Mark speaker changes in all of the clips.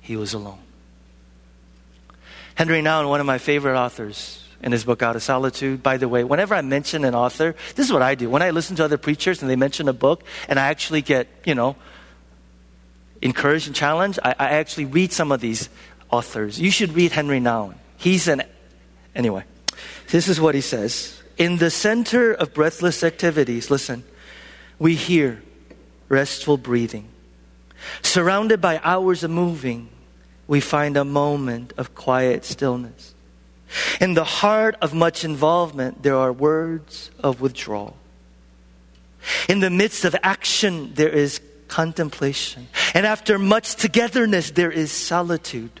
Speaker 1: he was alone. Henry Nouwen, one of my favorite authors, in his book Out of Solitude. By the way, whenever I mention an author, this is what I do. When I listen to other preachers and they mention a book and I actually get, you know, encouraged and challenged, I, I actually read some of these authors. You should read Henry Nouwen. He's an, anyway, this is what he says. In the center of breathless activities, listen, we hear restful breathing. Surrounded by hours of moving, we find a moment of quiet stillness. In the heart of much involvement, there are words of withdrawal. In the midst of action, there is contemplation. And after much togetherness, there is solitude.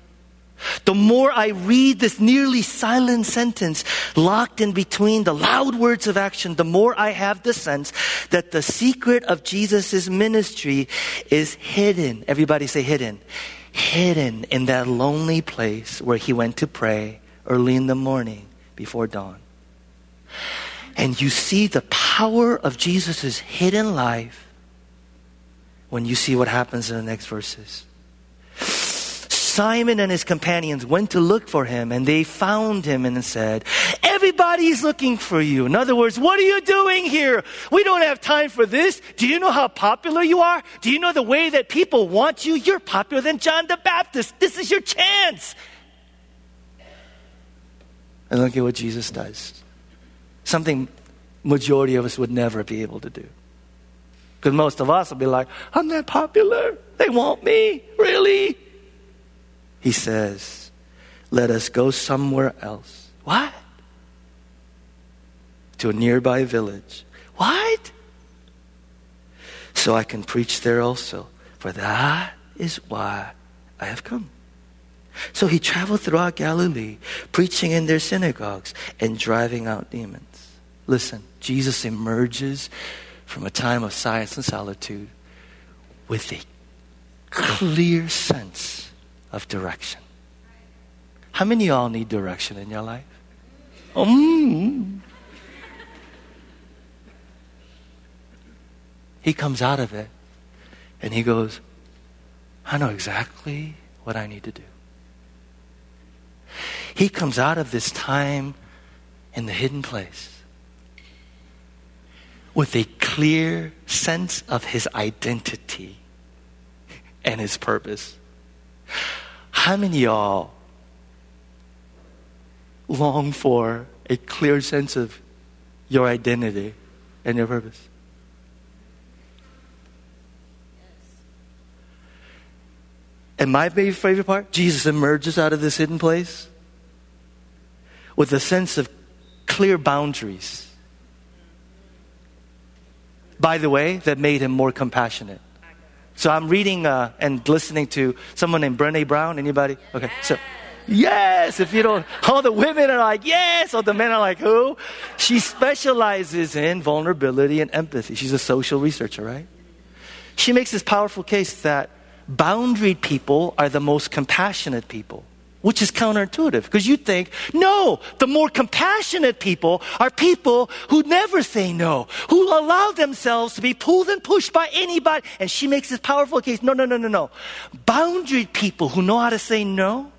Speaker 1: The more I read this nearly silent sentence locked in between the loud words of action, the more I have the sense that the secret of Jesus' ministry is hidden. Everybody say hidden. Hidden in that lonely place where he went to pray early in the morning before dawn. And you see the power of Jesus' hidden life when you see what happens in the next verses. Simon and his companions went to look for him and they found him and said, Everybody's looking for you. In other words, what are you doing here? We don't have time for this. Do you know how popular you are? Do you know the way that people want you? You're popular than John the Baptist. This is your chance. And look at what Jesus does. Something majority of us would never be able to do. Because most of us will be like, I'm not popular. They want me. Really? He says, let us go somewhere else. What? To a nearby village. What? So I can preach there also. For that is why I have come. So he traveled throughout Galilee, preaching in their synagogues and driving out demons. Listen, Jesus emerges from a time of silence and solitude with a clear sense of direction. How many of y'all need direction in your life? Um. He comes out of it and he goes, I know exactly what I need to do. He comes out of this time in the hidden place with a clear sense of his identity and his purpose. How many of y'all long for a clear sense of your identity and your purpose? And my favorite part, Jesus emerges out of this hidden place with a sense of clear boundaries. By the way, that made him more compassionate. So I'm reading uh, and listening to someone named Brene Brown. Anybody? Okay, so yes. If you don't, all the women are like yes, all the men are like who? She specializes in vulnerability and empathy. She's a social researcher, right? She makes this powerful case that boundaried people are the most compassionate people which is counterintuitive because you think, no, the more compassionate people are people who never say no, who allow themselves to be pulled and pushed by anybody. And she makes this powerful case no, no, no, no, no. Boundary people who know how to say no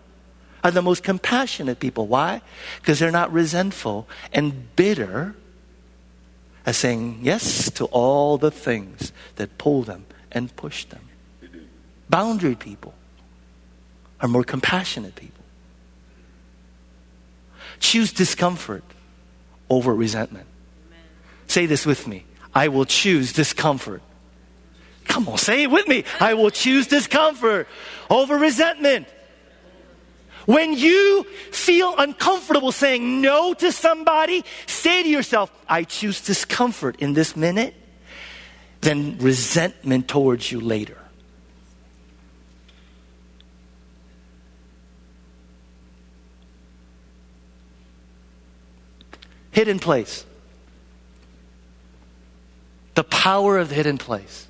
Speaker 1: are the most compassionate people. Why? Because they're not resentful and bitter as saying yes to all the things that pull them and push them. Boundary people are more compassionate people. Choose discomfort over resentment. Amen. Say this with me. I will choose discomfort. Come on, say it with me. I will choose discomfort over resentment. When you feel uncomfortable saying no to somebody, say to yourself, I choose discomfort in this minute, then resentment towards you later. Hidden place. The power of the hidden place.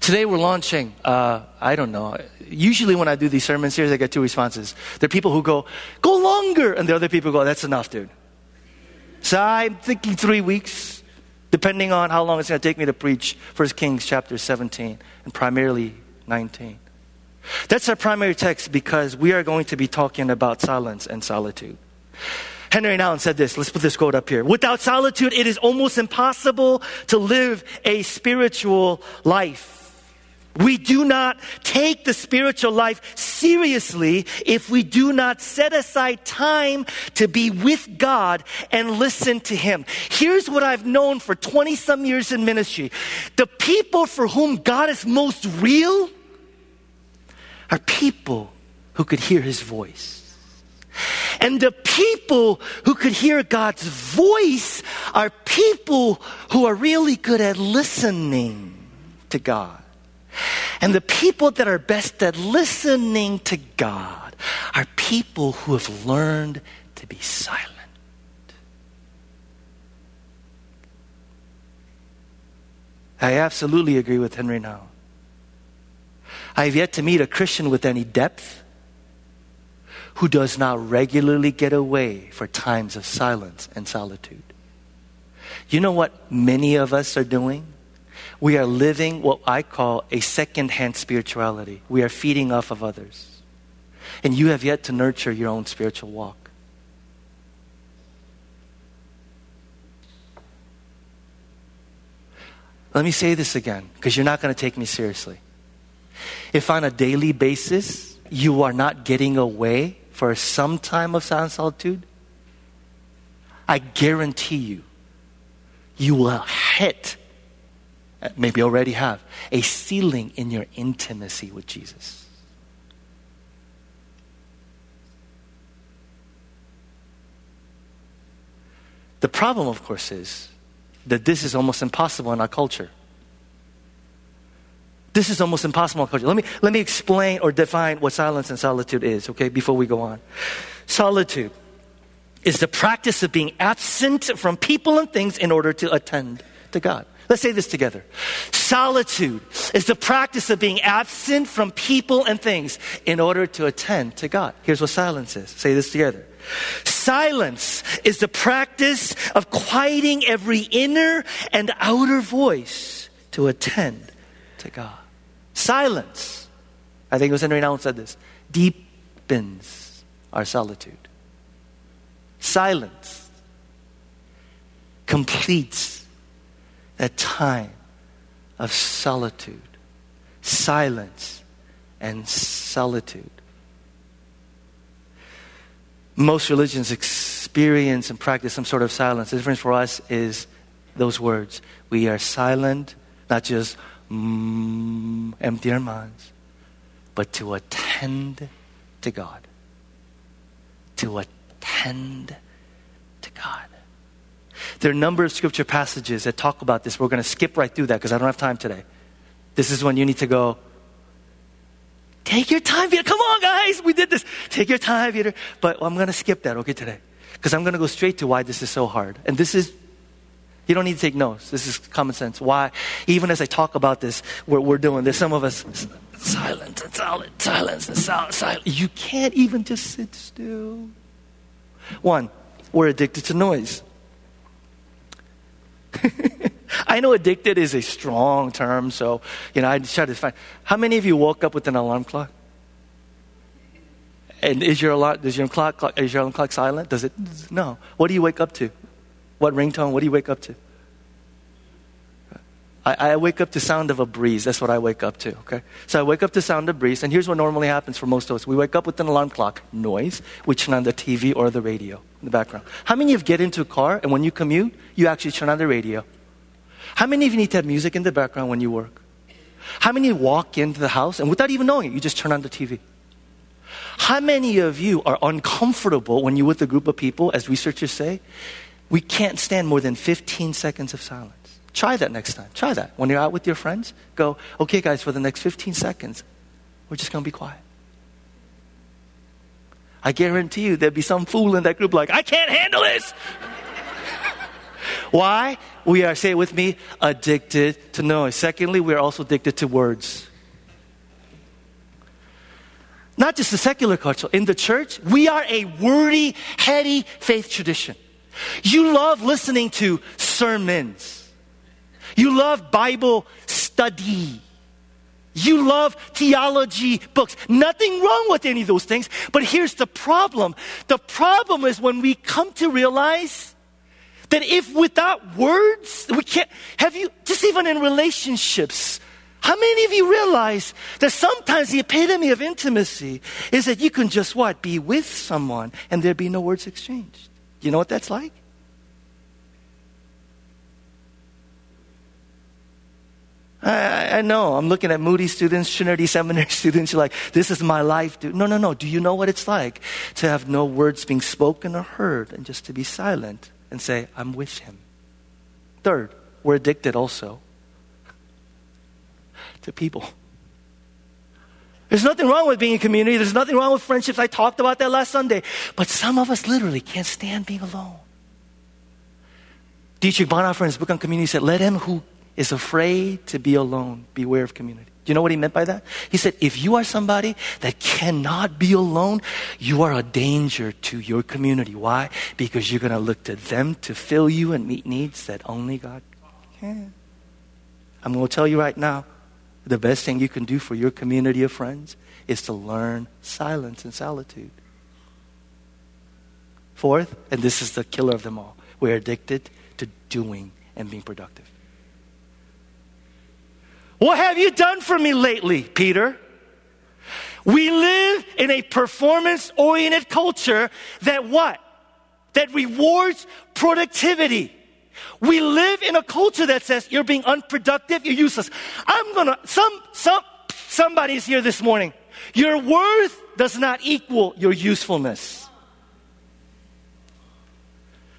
Speaker 1: Today we're launching, uh, I don't know. Usually when I do these sermon series, I get two responses. There are people who go, go longer. And the other people go, that's enough, dude. So I'm thinking three weeks, depending on how long it's going to take me to preach 1 Kings chapter 17 and primarily 19. That's our primary text because we are going to be talking about silence and solitude. Henry Nouwen said this. Let's put this quote up here. Without solitude, it is almost impossible to live a spiritual life. We do not take the spiritual life seriously if we do not set aside time to be with God and listen to Him. Here's what I've known for 20 some years in ministry. The people for whom God is most real are people who could hear His voice. And the people who could hear God's voice are people who are really good at listening to God. And the people that are best at listening to God are people who have learned to be silent. I absolutely agree with Henry Nouwen. I have yet to meet a Christian with any depth who does not regularly get away for times of silence and solitude. You know what many of us are doing? we are living what I call a second-hand spirituality. We are feeding off of others. And you have yet to nurture your own spiritual walk. Let me say this again, because you're not going to take me seriously. If on a daily basis you are not getting away for some time of silent solitude, I guarantee you, you will hit maybe already have, a ceiling in your intimacy with Jesus. The problem, of course, is that this is almost impossible in our culture. This is almost impossible in culture. Let me, let me explain or define what silence and solitude is, okay, before we go on. Solitude is the practice of being absent from people and things in order to attend to God. Let's say this together. Solitude is the practice of being absent from people and things in order to attend to God. Here's what silence is. Say this together. Silence is the practice of quieting every inner and outer voice to attend to God. Silence, I think it was Henry Nouwen said this, deepens our solitude. Silence completes that time of solitude, silence, and solitude. Most religions experience and practice some sort of silence. The difference for us is those words. We are silent, not just mm, empty our minds, but to attend to God. To attend to God. There are a number of scripture passages that talk about this. We're going to skip right through that because I don't have time today. This is when you need to go, take your time, Peter. Come on, guys. We did this. Take your time, Peter. But I'm going to skip that, okay, today. Because I'm going to go straight to why this is so hard. And this is, you don't need to take notes. This is common sense. Why, even as I talk about this, we're, we're doing this. Some of us, silence and silence, silence and silence, silence. You can't even just sit still. One, we're addicted to noise. I know addicted is a strong term, so you know I try to find. How many of you woke up with an alarm clock? And is your alarm does your clock is your alarm clock silent? Does it? No. What do you wake up to? What ringtone? What do you wake up to? I, I, wake up to sound of a breeze. That's what I wake up to. Okay, so I wake up to sound of breeze, and here's what normally happens for most of us: we wake up with an alarm clock noise. We turn on the TV or the radio in the background. How many of you get into a car and when you commute, you actually turn on the radio? How many of you need to have music in the background when you work? How many walk into the house and without even knowing it, you just turn on the TV? How many of you are uncomfortable when you're with a group of people, as researchers say? We can't stand more than 15 seconds of silence. Try that next time. Try that. When you're out with your friends, go, okay, guys, for the next 15 seconds, we're just going to be quiet. I guarantee you there'd be some fool in that group like, I can't handle this. Why? We are, say it with me, addicted to noise. Secondly, we are also addicted to words. Not just the secular culture. In the church, we are a wordy, heady faith tradition. You love listening to sermons. You love Bible study. You love theology books. Nothing wrong with any of those things. But here's the problem the problem is when we come to realize that if without words, we can't, have you, just even in relationships, how many of you realize that sometimes the epitome of intimacy is that you can just what? Be with someone and there be no words exchanged. You know what that's like? I, I, know. I'm looking at Moody students, Trinity Seminary students. You're like, this is my life, dude. No, no, no. Do you know what it's like to have no words being spoken or heard and just to be silent and say, I'm with him? Third, we're addicted also to people. There's nothing wrong with being in community. There's nothing wrong with friendships. I talked about that last Sunday. But some of us literally can't stand being alone. Dietrich Bonhoeffer in his book on community said, Let him who is afraid to be alone beware of community. Do you know what he meant by that? He said, If you are somebody that cannot be alone, you are a danger to your community. Why? Because you're going to look to them to fill you and meet needs that only God can. I'm going to tell you right now the best thing you can do for your community of friends is to learn silence and solitude. Fourth, and this is the killer of them all, we're addicted to doing and being productive. What have you done for me lately, Peter? We live in a performance oriented culture that what? That rewards productivity. We live in a culture that says you're being unproductive, you're useless. I'm gonna, some, some, somebody's here this morning. Your worth does not equal your usefulness.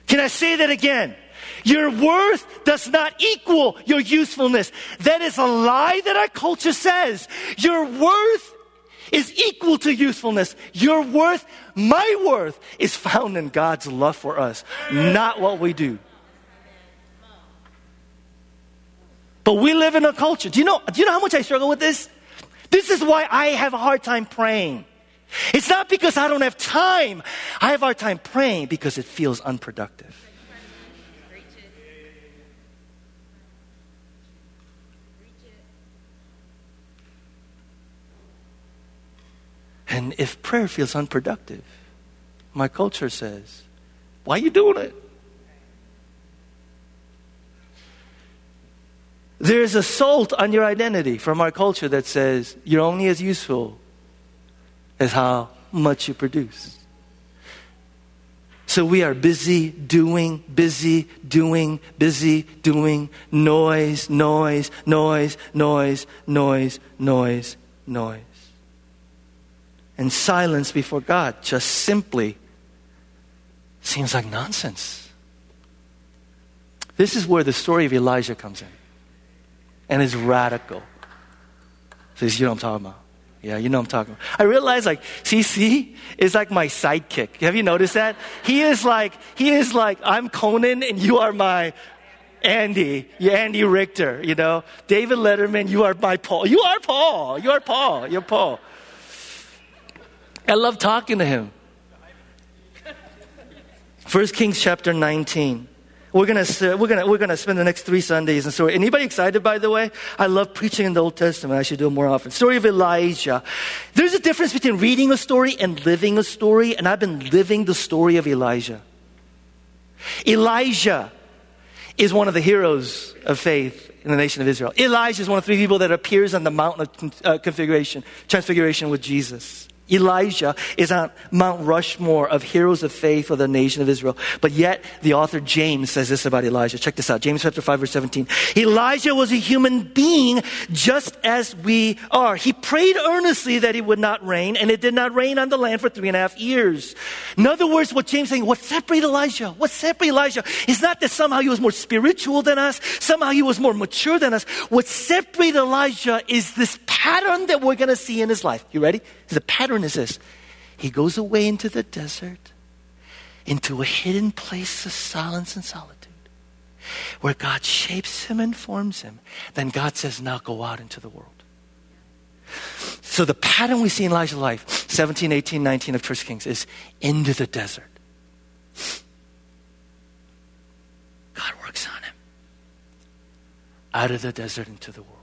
Speaker 1: Can I say that again? Your worth does not equal your usefulness. That is a lie that our culture says. Your worth is equal to usefulness. Your worth, my worth, is found in God's love for us, not what we do. But we live in a culture. Do you know, do you know how much I struggle with this? This is why I have a hard time praying. It's not because I don't have time. I have a hard time praying because it feels unproductive. And if prayer feels unproductive, my culture says, why are you doing it? There's assault on your identity from our culture that says you're only as useful as how much you produce. So we are busy doing, busy doing, busy doing, noise, noise, noise, noise, noise, noise, noise. And silence before God just simply seems like nonsense. This is where the story of Elijah comes in and it's radical. Says, you know what I'm talking about. Yeah, you know I'm talking about. I realize like CC is like my sidekick. Have you noticed that? He is like, he is like, I'm Conan and you are my Andy, You're Andy Richter, you know. David Letterman, you are my Paul. You are Paul. You are Paul. You're Paul. I love talking to him. First Kings chapter 19. We're gonna, we're gonna, we're gonna spend the next three Sundays in story. Anybody excited, by the way? I love preaching in the Old Testament. I should do it more often. Story of Elijah. There's a difference between reading a story and living a story, and I've been living the story of Elijah. Elijah is one of the heroes of faith in the nation of Israel. Elijah is one of three people that appears on the mountain of uh, configuration, transfiguration with Jesus. Elijah is on Mount Rushmore of heroes of faith for the nation of Israel. But yet, the author James says this about Elijah. Check this out. James chapter 5 verse 17. Elijah was a human being just as we are. He prayed earnestly that it would not rain, and it did not rain on the land for three and a half years. In other words, what James is saying, what separated Elijah? What separated Elijah is not that somehow he was more spiritual than us, somehow he was more mature than us. What separated Elijah is this pattern that we're going to see in his life. You ready? The pattern is this He goes away into the desert, into a hidden place of silence and solitude, where God shapes him and forms him. Then God says, Now go out into the world. So the pattern we see in Elijah's life, 17, 18, 19 of First Kings, is into the desert. God works on him. Out of the desert into the world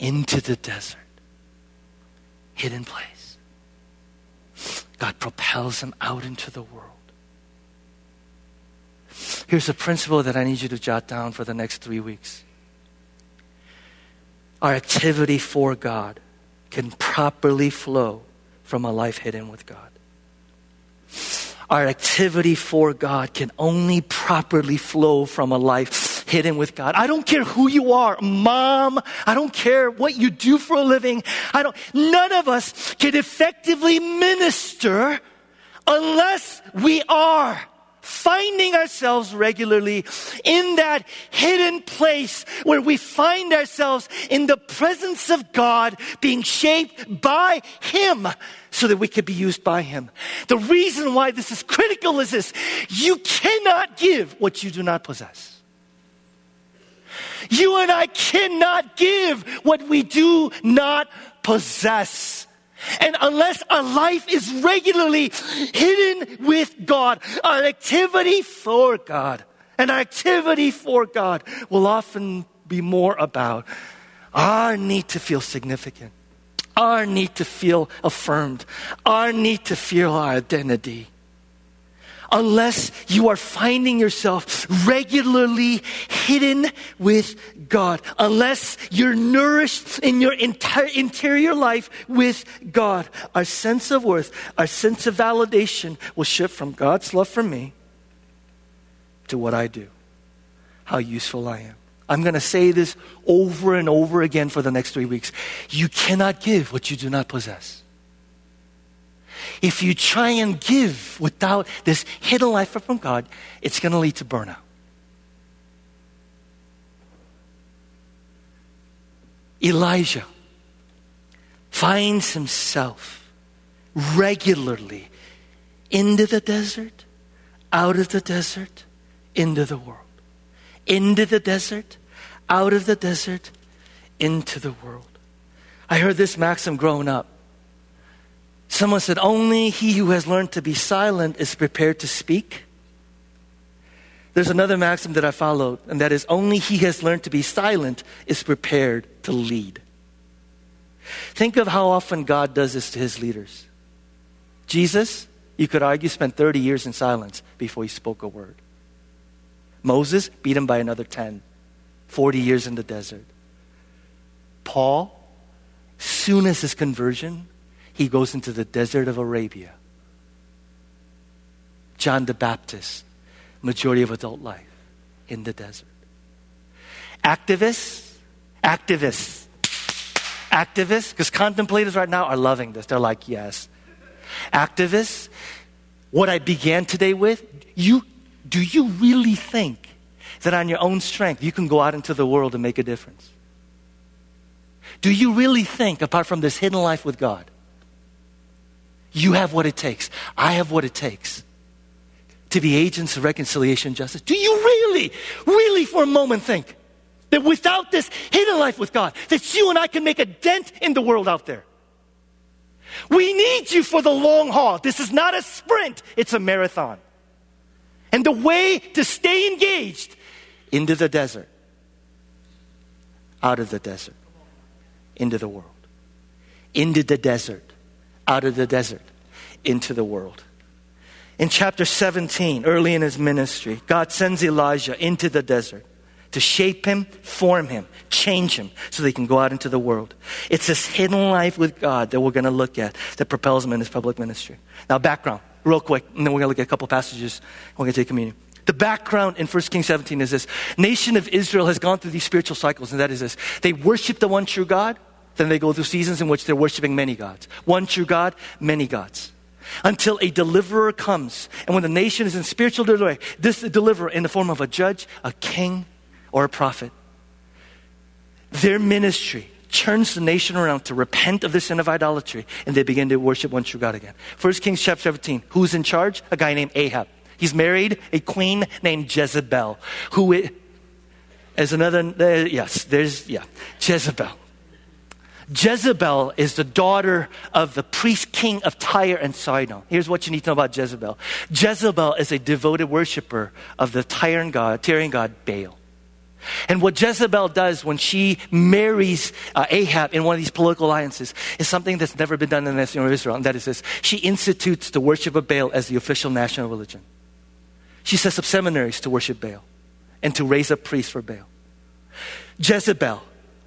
Speaker 1: into the desert, hidden place. God propels him out into the world. Here's a principle that I need you to jot down for the next three weeks. Our activity for God can properly flow from a life hidden with God. Our activity for God can only properly flow from a life hidden with God. I don't care who you are, mom. I don't care what you do for a living. I don't, none of us can effectively minister unless we are finding ourselves regularly in that hidden place where we find ourselves in the presence of God being shaped by Him so that we could be used by Him. The reason why this is critical is this you cannot give what you do not possess. You and I cannot give what we do not possess. And unless our life is regularly hidden with God, our activity for God, and our activity for God will often be more about our need to feel significant, our need to feel affirmed, our need to feel our identity unless you are finding yourself regularly hidden with God, unless you're nourished in your entire interior life with God. Our sense of worth, our sense of validation will shift from God's love for me to what I do, how useful I am. I'm going to say this over and over again for the next three weeks. You cannot give what you do not possess. If you try and give without this hidden life from God, it's going to lead to burnout. Elijah finds himself regularly into the desert, out of the desert, into the world. Into the desert, out of the desert, into the world. I heard this maxim growing up. Someone said, Only he who has learned to be silent is prepared to speak. There's another maxim that I followed, and that is only he has learned to be silent is prepared to lead. Think of how often God does this to his leaders. Jesus, you could argue, spent 30 years in silence before he spoke a word. Moses beat him by another 10, 40 years in the desert. Paul, soon as his conversion, he goes into the desert of Arabia. John the Baptist, majority of adult life in the desert. Activists, activists, activists, because contemplators right now are loving this. They're like, yes. Activists, what I began today with, you, do you really think that on your own strength you can go out into the world and make a difference? Do you really think, apart from this hidden life with God, you have what it takes. I have what it takes to be agents of reconciliation and justice. Do you really, really for a moment think that without this hidden life with God, that you and I can make a dent in the world out there? We need you for the long haul. This is not a sprint, it's a marathon. And the way to stay engaged into the desert, out of the desert, into the world, into the desert out of the desert into the world. In chapter 17, early in his ministry, God sends Elijah into the desert to shape him, form him, change him so they can go out into the world. It's this hidden life with God that we're going to look at that propels him in his public ministry. Now, background, real quick, and then we're going to look at a couple passages. We're going to take communion. The background in 1 Kings 17 is this Nation of Israel has gone through these spiritual cycles, and that is this. They worship the one true God, then they go through seasons in which they're worshiping many gods. One true God, many gods. Until a deliverer comes. And when the nation is in spiritual delivery, this deliverer in the form of a judge, a king, or a prophet, their ministry turns the nation around to repent of the sin of idolatry and they begin to worship one true God again. First Kings chapter 17. Who's in charge? A guy named Ahab. He's married a queen named Jezebel, who is another, uh, yes, there's, yeah, Jezebel. Jezebel is the daughter of the priest king of Tyre and Sidon. Here's what you need to know about Jezebel. Jezebel is a devoted worshiper of the Tyrian god, Tyrian god Baal. And what Jezebel does when she marries uh, Ahab in one of these political alliances is something that's never been done in the nation of Israel, and that is this. She institutes the worship of Baal as the official national religion. She sets up seminaries to worship Baal and to raise up priests for Baal. Jezebel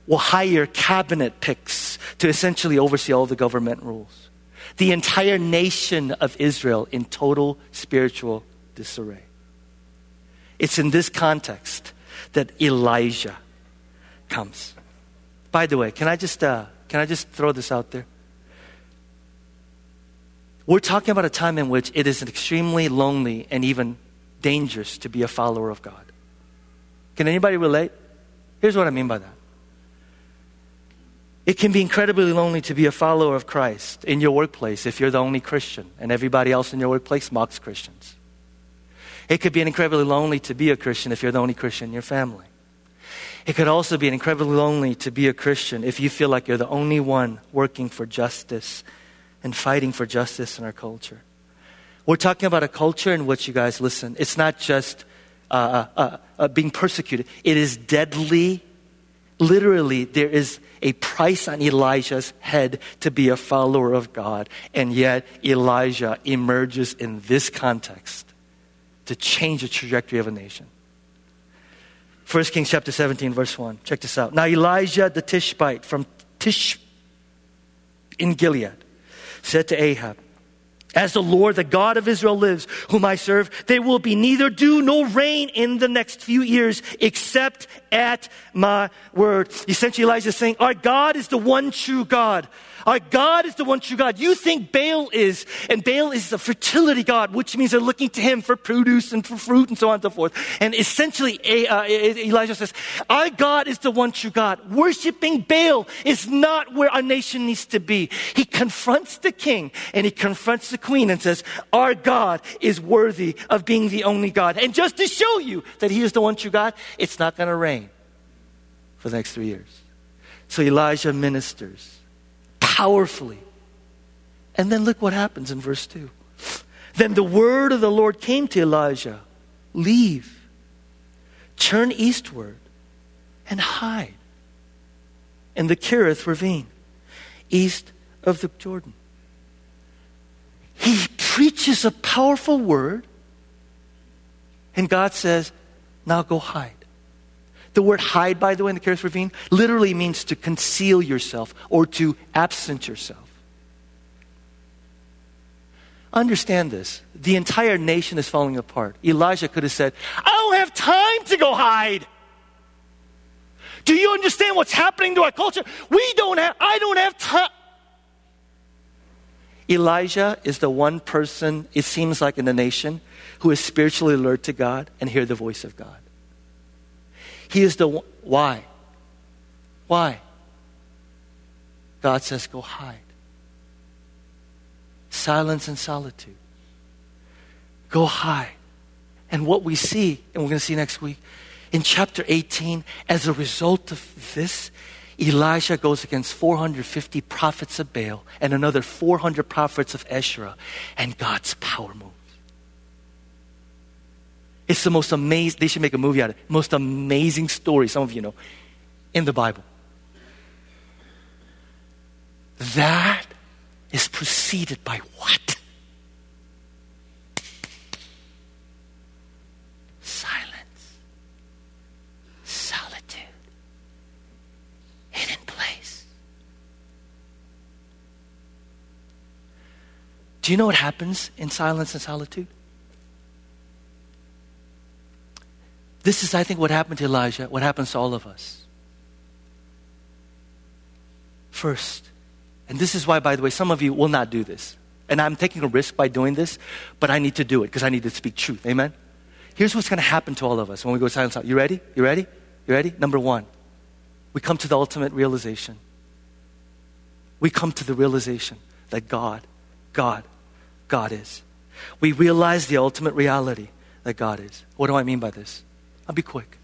Speaker 1: will hire cabinet picks to essentially oversee all the government rules. The entire nation of Israel in total spiritual disarray. It's in this context that Elijah comes. By the way, can I just, uh, can I just throw this out there? We're talking about a time in which it is extremely lonely and even dangerous to be a follower of God. Can anybody relate? Here's what I mean by that. It can be incredibly lonely to be a follower of Christ in your workplace if you're the only Christian and everybody else in your workplace mocks Christians. It could be incredibly lonely to be a Christian if you're the only Christian in your family. It could also be incredibly lonely to be a Christian if you feel like you're the only one working for justice and fighting for justice in our culture. We're talking about a culture in which you guys listen. It's not just uh, uh, uh, uh being persecuted, it is deadly. Literally, there is a price on Elijah's head to be a follower of God. And yet, Elijah emerges in this context to change the trajectory of a nation. 1 Kings chapter 17, verse 1. Check this out. Now Elijah the Tishbite from Tishbe in Gilead said to Ahab, as the Lord, the God of Israel lives, whom I serve, there will be neither dew nor rain in the next few years except at my word. Essentially, Elijah is saying, Our God is the one true God. Our God is the one true God. You think Baal is, and Baal is a fertility God, which means they're looking to him for produce and for fruit and so on and so forth. And essentially, uh, Elijah says, Our God is the one true God. Worshipping Baal is not where our nation needs to be. He confronts the king and he confronts the queen and says, Our God is worthy of being the only God. And just to show you that he is the one true God, it's not going to rain for the next three years. So Elijah ministers powerfully. And then look what happens in verse 2. Then the word of the Lord came to Elijah Leave, turn eastward, and hide in the Kerith ravine, east of the Jordan. He preaches a powerful word, and God says, Now go hide. The word hide, by the way, in the Kerith Ravine, literally means to conceal yourself or to absent yourself. Understand this. The entire nation is falling apart. Elijah could have said, I don't have time to go hide. Do you understand what's happening to our culture? We don't have, I don't have time. Elijah is the one person, it seems like, in the nation who is spiritually alert to God and hear the voice of God. He is the. Why? Why? God says, go hide. Silence and solitude. Go hide. And what we see, and we're going to see next week, in chapter 18, as a result of this, Elijah goes against 450 prophets of Baal and another 400 prophets of Asherah, and God's power moves. It's the most amazing, they should make a movie out of it. Most amazing story, some of you know, in the Bible. That is preceded by what? Silence, solitude, hidden place. Do you know what happens in silence and solitude? This is, I think, what happened to Elijah, what happens to all of us. First, and this is why, by the way, some of you will not do this. And I'm taking a risk by doing this, but I need to do it because I need to speak truth. Amen? Here's what's going to happen to all of us when we go silent. You ready? You ready? You ready? Number one, we come to the ultimate realization. We come to the realization that God, God, God is. We realize the ultimate reality that God is. What do I mean by this? I'll be quick.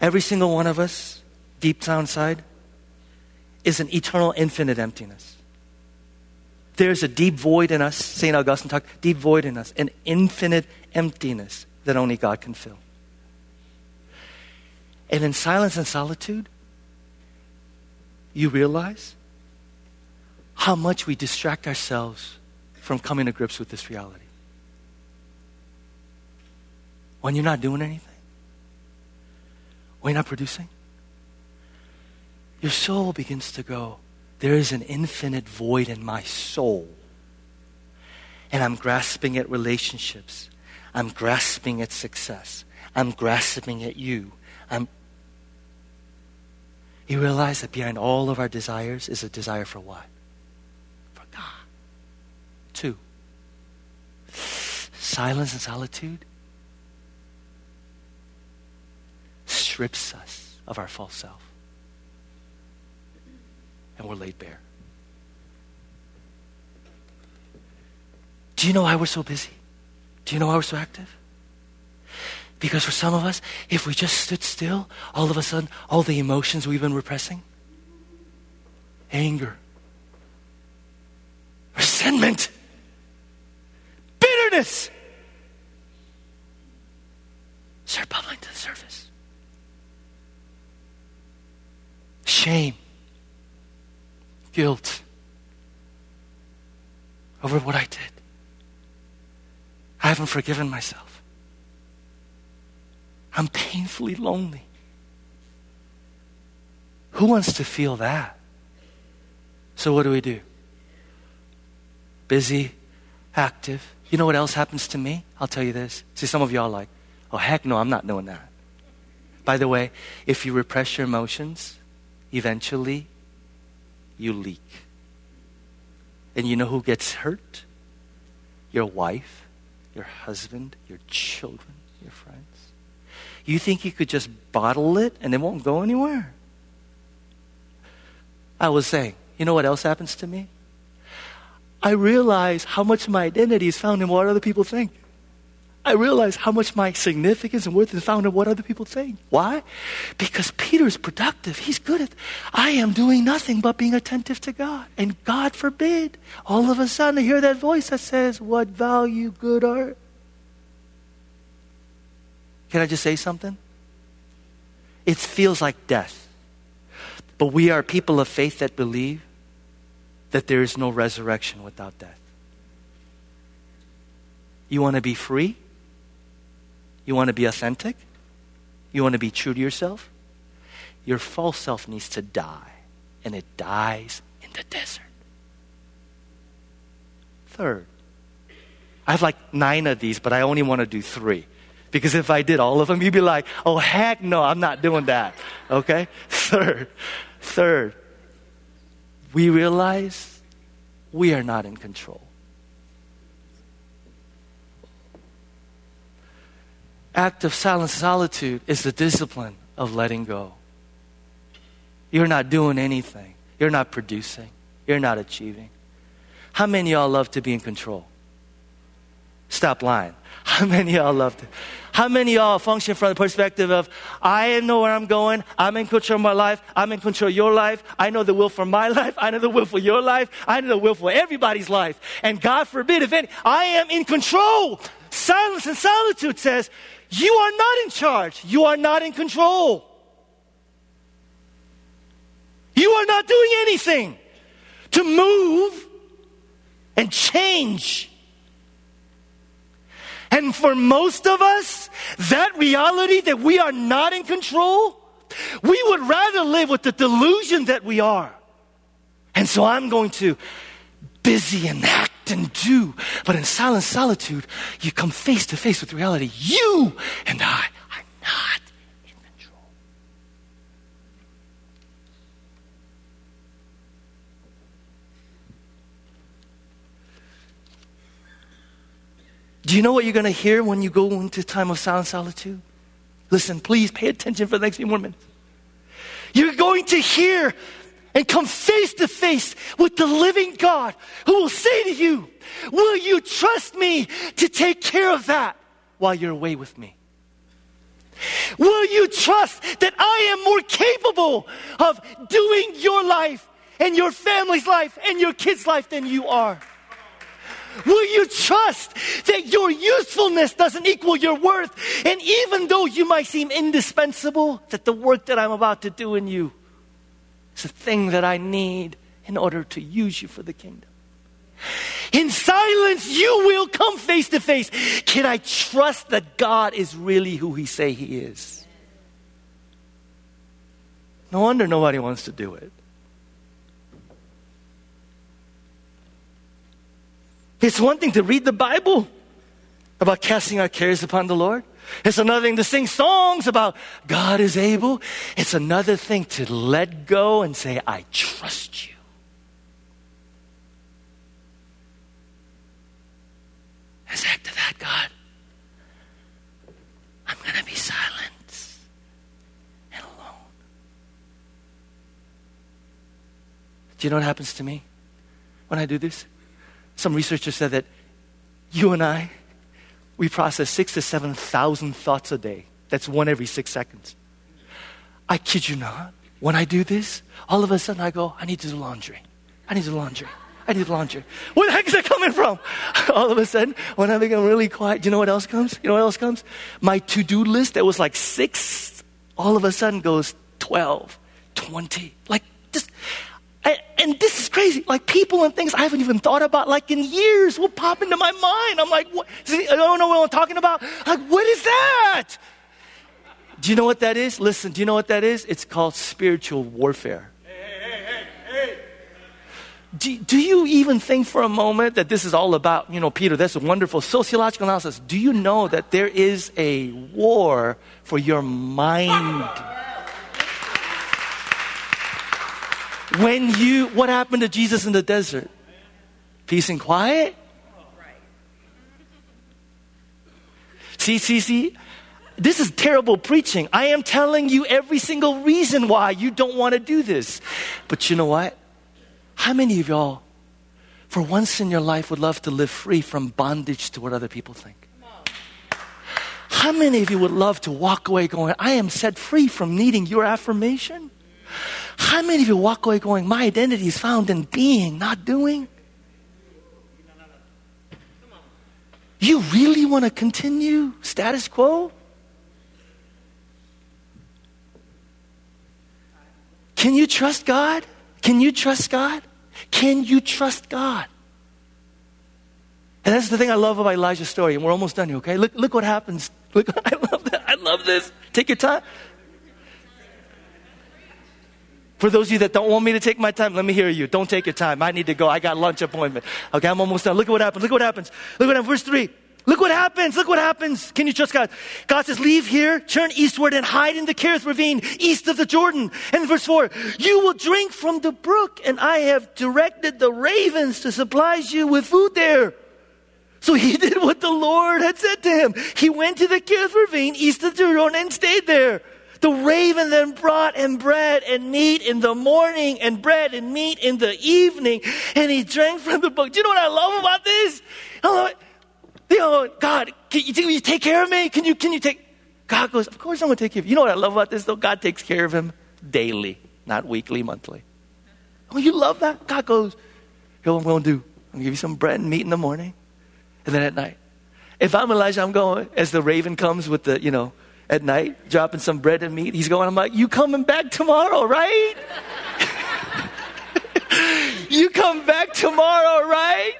Speaker 1: Every single one of us, deep down inside, is an eternal, infinite emptiness. There's a deep void in us, St. Augustine talked, deep void in us, an infinite emptiness that only God can fill. And in silence and solitude, you realize how much we distract ourselves from coming to grips with this reality. When you're not doing anything, you're not producing, your soul begins to go, There is an infinite void in my soul. And I'm grasping at relationships. I'm grasping at success. I'm grasping at you. I'm you realize that behind all of our desires is a desire for what? For God. Two, silence and solitude strips us of our false self. And we're laid bare. Do you know why we're so busy? Do you know why we're so active? Because for some of us, if we just stood still, all of a sudden, all the emotions we've been repressing anger, resentment, bitterness start bubbling to the surface. Shame, guilt over what I did. I haven't forgiven myself. I'm painfully lonely. Who wants to feel that? So, what do we do? Busy, active. You know what else happens to me? I'll tell you this. See, some of y'all like, oh, heck no, I'm not doing that. By the way, if you repress your emotions, eventually you leak. And you know who gets hurt? Your wife, your husband, your children, your friends. You think you could just bottle it and it won't go anywhere? I was saying, you know what else happens to me? I realize how much my identity is found in what other people think. I realize how much my significance and worth is found in what other people think. Why? Because Peter's productive. He's good at, I am doing nothing but being attentive to God. And God forbid, all of a sudden I hear that voice that says, What value good art? Can I just say something? It feels like death. But we are people of faith that believe that there is no resurrection without death. You want to be free? You want to be authentic? You want to be true to yourself? Your false self needs to die, and it dies in the desert. Third, I have like nine of these, but I only want to do three. Because if I did all of them, you'd be like, oh, heck no, I'm not doing that. Okay? Third, third, we realize we are not in control. Act of silent solitude is the discipline of letting go. You're not doing anything. You're not producing. You're not achieving. How many y'all love to be in control? Stop lying. How many y'all love to? How many y'all function from the perspective of, I know where I'm going, I'm in control of my life, I'm in control of your life, I know the will for my life, I know the will for your life, I know the will for everybody's life. And God forbid, if any, I am in control. Silence and solitude says, you are not in charge, you are not in control. You are not doing anything to move and change and for most of us, that reality that we are not in control, we would rather live with the delusion that we are. And so I'm going to busy and and do. But in silent solitude, you come face to face with reality. You and I are not in control. Do you know what you're going to hear when you go into time of silent solitude? Listen, please pay attention for the next few more minutes. You're going to hear and come face to face with the living God who will say to you, Will you trust me to take care of that while you're away with me? Will you trust that I am more capable of doing your life and your family's life and your kids' life than you are? Will you trust that your usefulness doesn't equal your worth? And even though you might seem indispensable, that the work that I'm about to do in you is a thing that I need in order to use you for the kingdom. In silence, you will come face to face. Can I trust that God is really who He say He is? No wonder nobody wants to do it. It's one thing to read the Bible about casting our cares upon the Lord. It's another thing to sing songs about God is able. It's another thing to let go and say, I trust you. As after that, God, I'm going to be silent and alone. Do you know what happens to me when I do this? Some researchers said that you and I, we process six to 7,000 thoughts a day. That's one every six seconds. I kid you not. When I do this, all of a sudden I go, I need to do laundry. I need to do laundry. I need to do laundry. Where the heck is that coming from? All of a sudden, when I become really quiet, do you know what else comes? You know what else comes? My to do list that was like six, all of a sudden goes 12, 20. Like, just, I, and this is crazy. Like, people and things I haven't even thought about, like, in years will pop into my mind. I'm like, I don't know what I'm talking about. Like, what is that? Do you know what that is? Listen, do you know what that is? It's called spiritual warfare. Hey, hey, hey, hey, do, do you even think for a moment that this is all about, you know, Peter, that's a wonderful sociological analysis. Do you know that there is a war for your mind? When you, what happened to Jesus in the desert? Peace and quiet? See, see, see? This is terrible preaching. I am telling you every single reason why you don't want to do this. But you know what? How many of y'all, for once in your life, would love to live free from bondage to what other people think? How many of you would love to walk away going, I am set free from needing your affirmation? How many of you walk away going, My identity is found in being, not doing? You really want to continue status quo? Can you trust God? Can you trust God? Can you trust God? And that's the thing I love about Elijah's story, and we're almost done here, okay? Look, look what happens. Look, I love that. I love this. Take your time. For those of you that don't want me to take my time, let me hear you. Don't take your time. I need to go. I got lunch appointment. Okay, I'm almost done. Look at what happens. Look at what happens. Look what happens. Verse 3. Look what happens. Look what happens. Can you trust God? God says, leave here, turn eastward and hide in the Kerith ravine east of the Jordan. And verse four, you will drink from the brook and I have directed the ravens to supply you with food there. So he did what the Lord had said to him. He went to the Kerith ravine east of the Jordan and stayed there. The raven then brought him bread and meat in the morning and bread and meat in the evening. And he drank from the book. Do you know what I love about this? I love it you know, God, can you, can you take care of me? Can you, can you take? God goes, of course I'm going to take care of you. You know what I love about this though? God takes care of him daily, not weekly, monthly. Oh, you love that? God goes, here's what I'm going to do. I'm going to give you some bread and meat in the morning, and then at night. If I'm Elijah, I'm going, as the raven comes with the, you know, at night, dropping some bread and meat, he's going, I'm like, you coming back tomorrow, right? you come back tomorrow, right?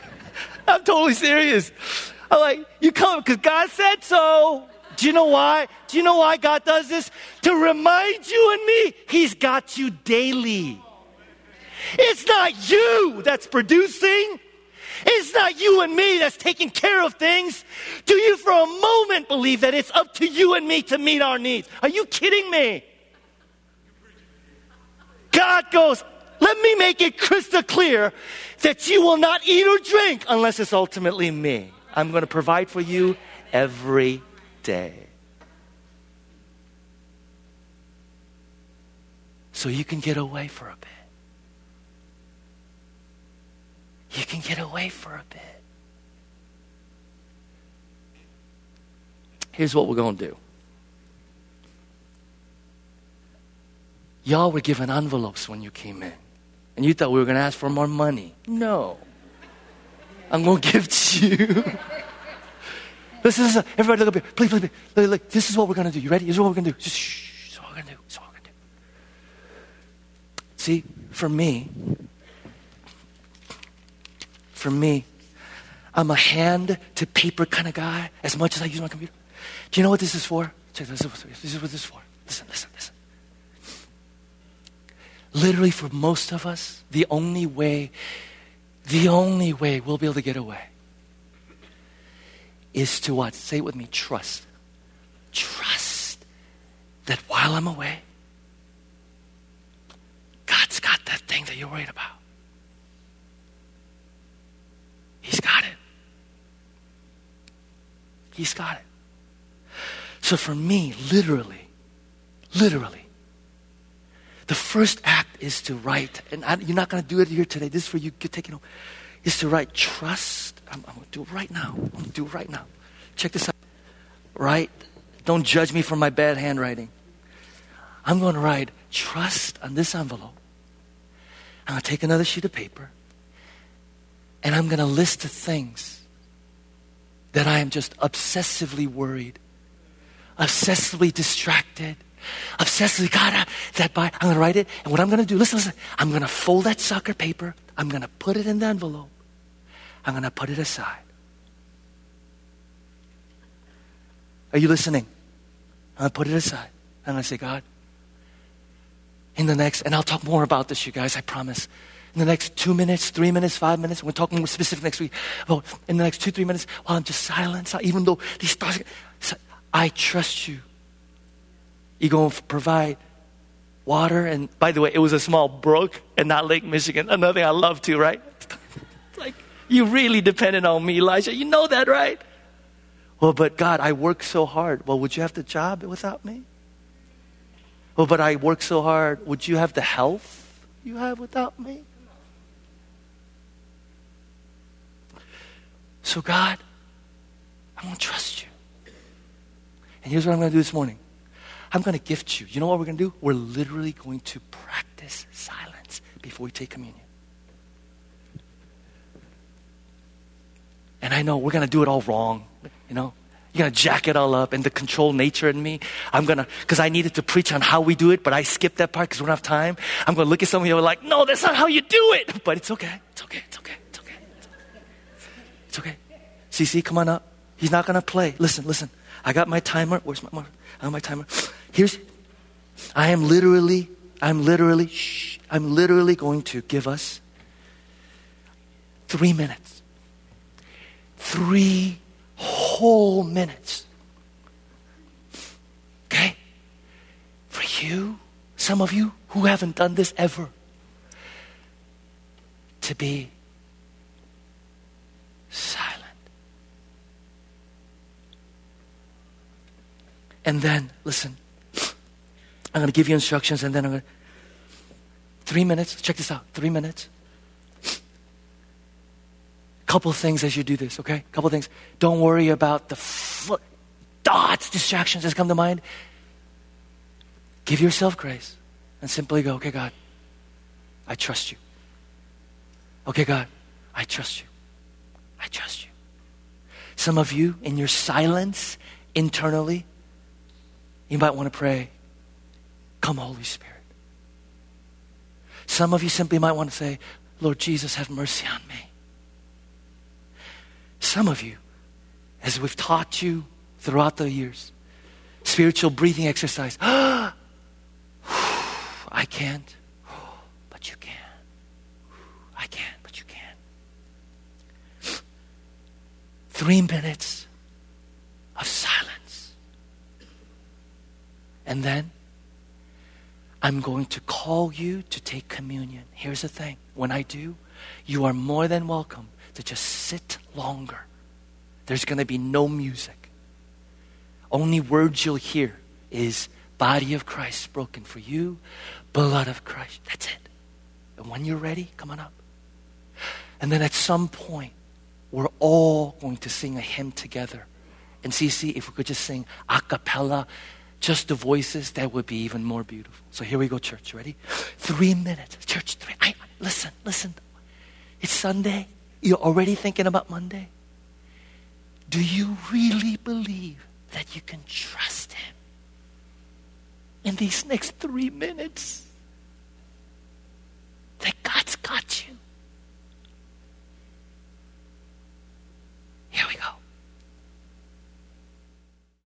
Speaker 1: I'm totally serious. I'm like, you come because God said so. Do you know why? Do you know why God does this? To remind you and me, He's got you daily. It's not you that's producing. It's not you and me that's taking care of things. Do you for a moment believe that it's up to you and me to meet our needs? Are you kidding me? God goes, let me make it crystal clear that you will not eat or drink unless it's ultimately me. I'm going to provide for you every day. So you can get away for a bit. You can get away for a bit. Here's what we're going to do. Y'all were given envelopes when you came in. And you thought we were going to ask for more money. No. I'm going to give to you. this is everybody look up here. Please, please, please. Look, look, this is what we're going to do. You ready? This is what we're going to do. Just shh. This is what we're going to do. This is what we're going to do. See, for me, for me, I'm a hand to paper kind of guy as much as I use my computer. Do you know what this is for? Check this. This is what this is for. Listen, listen, listen. Literally, for most of us, the only way, the only way we'll be able to get away is to what? Say it with me trust. Trust that while I'm away, God's got that thing that you're worried about. He's got it. He's got it. So for me, literally, literally, the first act is to write, and I, you're not going to do it here today. This is for you. Take it home. Is to write trust. I'm, I'm going to do it right now. I'm going to do it right now. Check this out. Right? Don't judge me for my bad handwriting. I'm going to write trust on this envelope. I'm going to take another sheet of paper, and I'm going to list the things that I am just obsessively worried, obsessively distracted, obsessively, God, that by, I'm going to write it. And what I'm going to do, listen, listen, I'm going to fold that sucker paper. I'm going to put it in the envelope. I'm going to put it aside. Are you listening? I'm going to put it aside. I'm going to say, God, in the next, and I'll talk more about this, you guys, I promise in the next two minutes, three minutes, five minutes. We're talking specific next week. Well, in the next two, three minutes, while I'm just silent, even though these thoughts, I trust you. You're going to provide water. And by the way, it was a small brook and not Lake Michigan. Another thing I love too, right? like, you really depended on me, Elijah. You know that, right? Well, but God, I work so hard. Well, would you have the job without me? Well, but I work so hard. Would you have the health you have without me? So, God, I'm going to trust you. And here's what I'm going to do this morning I'm going to gift you. You know what we're going to do? We're literally going to practice silence before we take communion. And I know we're going to do it all wrong, you know. You're going to jack it all up and the control nature in me. I'm going to, because I needed to preach on how we do it, but I skipped that part because we don't have time. I'm going to look at some of you and like, no, that's not how you do it. But it's okay. It's okay. It's okay. It's okay. CC, come on up. He's not going to play. Listen, listen. I got my timer. Where's my, I got my timer. Here's, I am literally, I'm literally, shh, I'm literally going to give us three minutes. Three whole minutes. Okay? For you, some of you who haven't done this ever, to be silent. And then, listen, I'm going to give you instructions and then I'm going to. Three minutes. Check this out. Three minutes. Couple things as you do this, okay? Couple things. Don't worry about the foot thoughts, distractions that come to mind. Give yourself grace and simply go, okay, God, I trust you. Okay, God, I trust you. I trust you. Some of you, in your silence internally, you might want to pray, Come, Holy Spirit. Some of you simply might want to say, Lord Jesus, have mercy on me. Some of you, as we've taught you throughout the years, spiritual breathing exercise, I can't, but you can. I can't. three minutes of silence. And then I'm going to call you to take communion. Here's the thing when I do, you are more than welcome to just sit longer. There's going to be no music. Only words you'll hear is body of Christ broken for you, blood of Christ. That's it. And when you're ready, come on up. And then at some point, we're all going to sing a hymn together. And see, see, if we could just sing a cappella, just the voices, that would be even more beautiful. So here we go, church. Ready? Three minutes. Church, three. I, listen, listen. It's Sunday. You're already thinking about Monday. Do you really believe that you can trust Him in these next three minutes? That God's got you. Here we go.